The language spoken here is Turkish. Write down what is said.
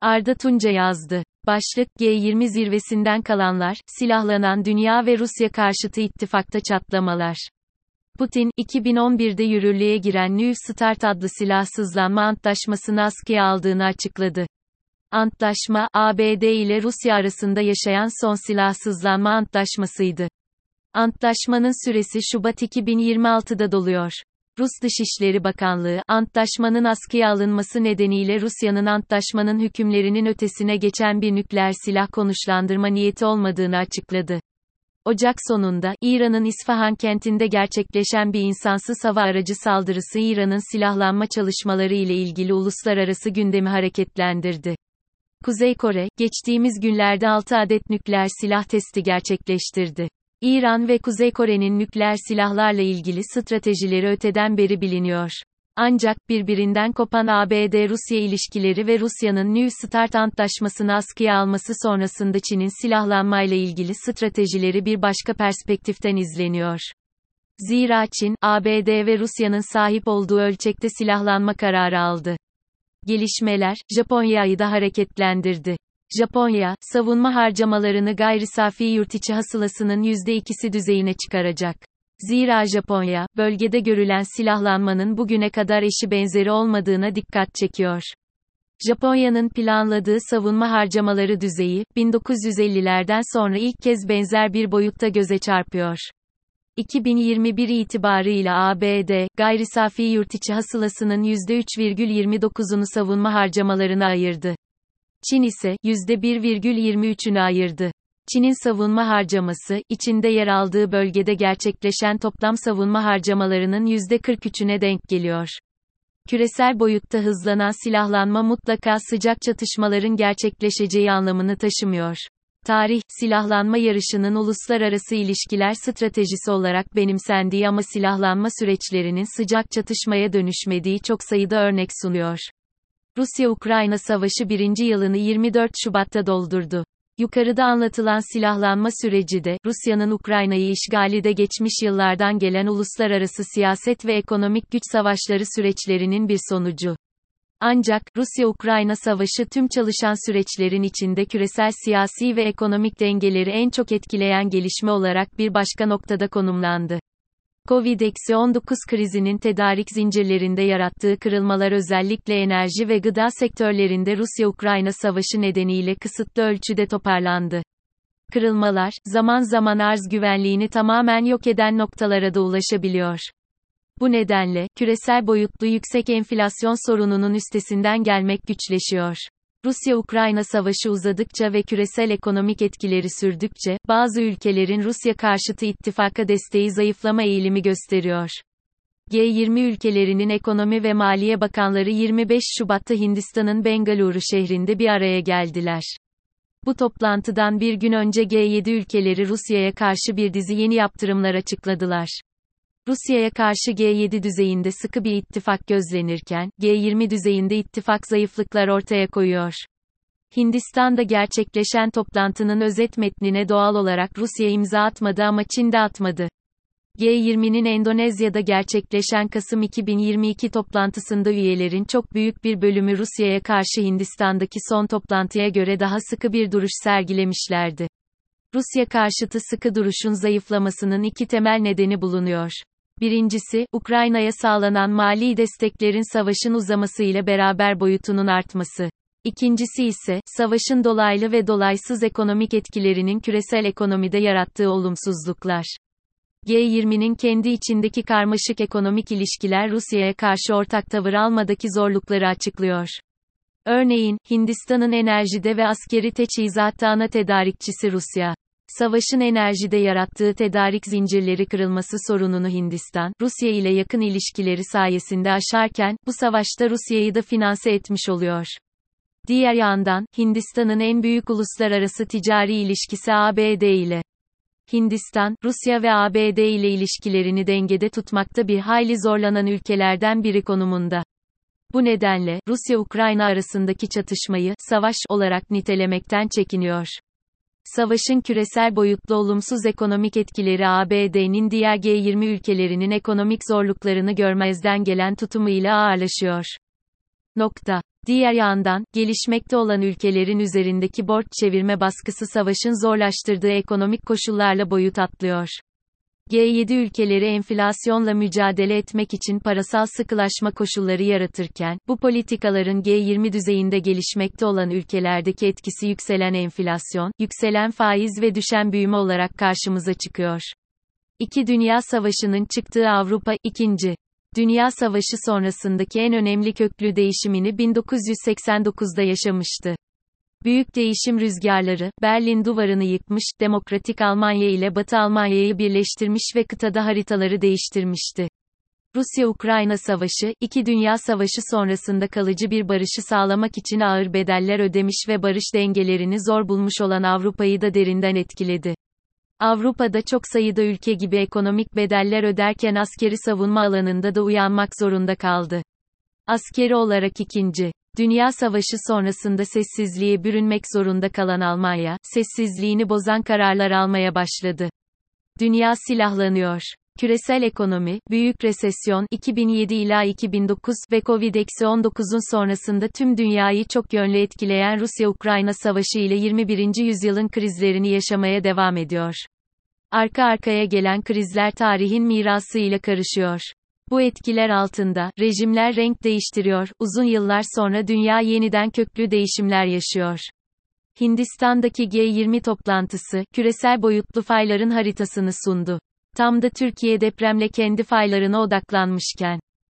Arda Tunca yazdı. Başlık, G20 zirvesinden kalanlar, silahlanan dünya ve Rusya karşıtı ittifakta çatlamalar. Putin, 2011'de yürürlüğe giren New START adlı silahsızlanma antlaşmasını askıya aldığını açıkladı. Antlaşma, ABD ile Rusya arasında yaşayan son silahsızlanma antlaşmasıydı. Antlaşmanın süresi Şubat 2026'da doluyor. Rus Dışişleri Bakanlığı, antlaşmanın askıya alınması nedeniyle Rusya'nın antlaşmanın hükümlerinin ötesine geçen bir nükleer silah konuşlandırma niyeti olmadığını açıkladı. Ocak sonunda, İran'ın İsfahan kentinde gerçekleşen bir insansız hava aracı saldırısı İran'ın silahlanma çalışmaları ile ilgili uluslararası gündemi hareketlendirdi. Kuzey Kore, geçtiğimiz günlerde 6 adet nükleer silah testi gerçekleştirdi. İran ve Kuzey Kore'nin nükleer silahlarla ilgili stratejileri öteden beri biliniyor. Ancak birbirinden kopan ABD-Rusya ilişkileri ve Rusya'nın New START antlaşmasını askıya alması sonrasında Çin'in silahlanmayla ilgili stratejileri bir başka perspektiften izleniyor. Zira Çin, ABD ve Rusya'nın sahip olduğu ölçekte silahlanma kararı aldı. Gelişmeler, Japonya'yı da hareketlendirdi. Japonya, savunma harcamalarını gayri safi yurtiçi hasılasının %2'si düzeyine çıkaracak. Zira Japonya, bölgede görülen silahlanmanın bugüne kadar eşi benzeri olmadığına dikkat çekiyor. Japonya'nın planladığı savunma harcamaları düzeyi, 1950'lerden sonra ilk kez benzer bir boyutta göze çarpıyor. 2021 itibarıyla ABD, gayri safi yurtiçi hasılasının %3,29'unu savunma harcamalarına ayırdı. Çin ise %1,23'ünü ayırdı. Çin'in savunma harcaması, içinde yer aldığı bölgede gerçekleşen toplam savunma harcamalarının %43'üne denk geliyor. Küresel boyutta hızlanan silahlanma mutlaka sıcak çatışmaların gerçekleşeceği anlamını taşımıyor. Tarih, silahlanma yarışının uluslararası ilişkiler stratejisi olarak benimsendiği ama silahlanma süreçlerinin sıcak çatışmaya dönüşmediği çok sayıda örnek sunuyor. Rusya-Ukrayna savaşı birinci yılını 24 Şubat'ta doldurdu. Yukarıda anlatılan silahlanma süreci de, Rusya'nın Ukrayna'yı işgali de geçmiş yıllardan gelen uluslararası siyaset ve ekonomik güç savaşları süreçlerinin bir sonucu. Ancak, Rusya-Ukrayna savaşı tüm çalışan süreçlerin içinde küresel siyasi ve ekonomik dengeleri en çok etkileyen gelişme olarak bir başka noktada konumlandı. Covid-19 krizinin tedarik zincirlerinde yarattığı kırılmalar özellikle enerji ve gıda sektörlerinde Rusya-Ukrayna savaşı nedeniyle kısıtlı ölçüde toparlandı. Kırılmalar, zaman zaman arz güvenliğini tamamen yok eden noktalara da ulaşabiliyor. Bu nedenle, küresel boyutlu yüksek enflasyon sorununun üstesinden gelmek güçleşiyor. Rusya-Ukrayna savaşı uzadıkça ve küresel ekonomik etkileri sürdükçe, bazı ülkelerin Rusya karşıtı ittifaka desteği zayıflama eğilimi gösteriyor. G20 ülkelerinin ekonomi ve maliye bakanları 25 Şubat'ta Hindistan'ın Bengaluru şehrinde bir araya geldiler. Bu toplantıdan bir gün önce G7 ülkeleri Rusya'ya karşı bir dizi yeni yaptırımlar açıkladılar. Rusya'ya karşı G7 düzeyinde sıkı bir ittifak gözlenirken, G20 düzeyinde ittifak zayıflıklar ortaya koyuyor. Hindistan'da gerçekleşen toplantının özet metnine doğal olarak Rusya imza atmadı ama Çin de atmadı. G20'nin Endonezya'da gerçekleşen Kasım 2022 toplantısında üyelerin çok büyük bir bölümü Rusya'ya karşı Hindistan'daki son toplantıya göre daha sıkı bir duruş sergilemişlerdi. Rusya karşıtı sıkı duruşun zayıflamasının iki temel nedeni bulunuyor. Birincisi, Ukrayna'ya sağlanan mali desteklerin savaşın uzaması ile beraber boyutunun artması. İkincisi ise, savaşın dolaylı ve dolaysız ekonomik etkilerinin küresel ekonomide yarattığı olumsuzluklar. G20'nin kendi içindeki karmaşık ekonomik ilişkiler Rusya'ya karşı ortak tavır almadaki zorlukları açıklıyor. Örneğin, Hindistan'ın enerjide ve askeri teçhizatta ana tedarikçisi Rusya. Savaşın enerjide yarattığı tedarik zincirleri kırılması sorununu Hindistan, Rusya ile yakın ilişkileri sayesinde aşarken, bu savaşta Rusya'yı da finanse etmiş oluyor. Diğer yandan, Hindistan'ın en büyük uluslararası ticari ilişkisi ABD ile. Hindistan, Rusya ve ABD ile ilişkilerini dengede tutmakta bir hayli zorlanan ülkelerden biri konumunda. Bu nedenle, Rusya-Ukrayna arasındaki çatışmayı, savaş olarak nitelemekten çekiniyor. Savaşın küresel boyutlu olumsuz ekonomik etkileri ABD'nin diğer G20 ülkelerinin ekonomik zorluklarını görmezden gelen tutumu ile ağırlaşıyor. Nokta. Diğer yandan, gelişmekte olan ülkelerin üzerindeki borç çevirme baskısı savaşın zorlaştırdığı ekonomik koşullarla boyut atlıyor. G7 ülkeleri enflasyonla mücadele etmek için parasal sıkılaşma koşulları yaratırken, bu politikaların G20 düzeyinde gelişmekte olan ülkelerdeki etkisi yükselen enflasyon, yükselen faiz ve düşen büyüme olarak karşımıza çıkıyor. İki Dünya Savaşı'nın çıktığı Avrupa, ikinci. Dünya Savaşı sonrasındaki en önemli köklü değişimini 1989'da yaşamıştı. Büyük değişim rüzgarları, Berlin duvarını yıkmış, demokratik Almanya ile Batı Almanya'yı birleştirmiş ve kıtada haritaları değiştirmişti. Rusya-Ukrayna Savaşı, iki Dünya Savaşı sonrasında kalıcı bir barışı sağlamak için ağır bedeller ödemiş ve barış dengelerini zor bulmuş olan Avrupa'yı da derinden etkiledi. Avrupa'da çok sayıda ülke gibi ekonomik bedeller öderken askeri savunma alanında da uyanmak zorunda kaldı. Askeri olarak ikinci Dünya Savaşı sonrasında sessizliğe bürünmek zorunda kalan Almanya, sessizliğini bozan kararlar almaya başladı. Dünya silahlanıyor. Küresel ekonomi, büyük resesyon 2007 ila 2009 ve Covid-19'un sonrasında tüm dünyayı çok yönlü etkileyen Rusya-Ukrayna savaşı ile 21. yüzyılın krizlerini yaşamaya devam ediyor. Arka arkaya gelen krizler tarihin mirası ile karışıyor. Bu etkiler altında, rejimler renk değiştiriyor, uzun yıllar sonra dünya yeniden köklü değişimler yaşıyor. Hindistan'daki G20 toplantısı, küresel boyutlu fayların haritasını sundu. Tam da Türkiye depremle kendi faylarına odaklanmışken.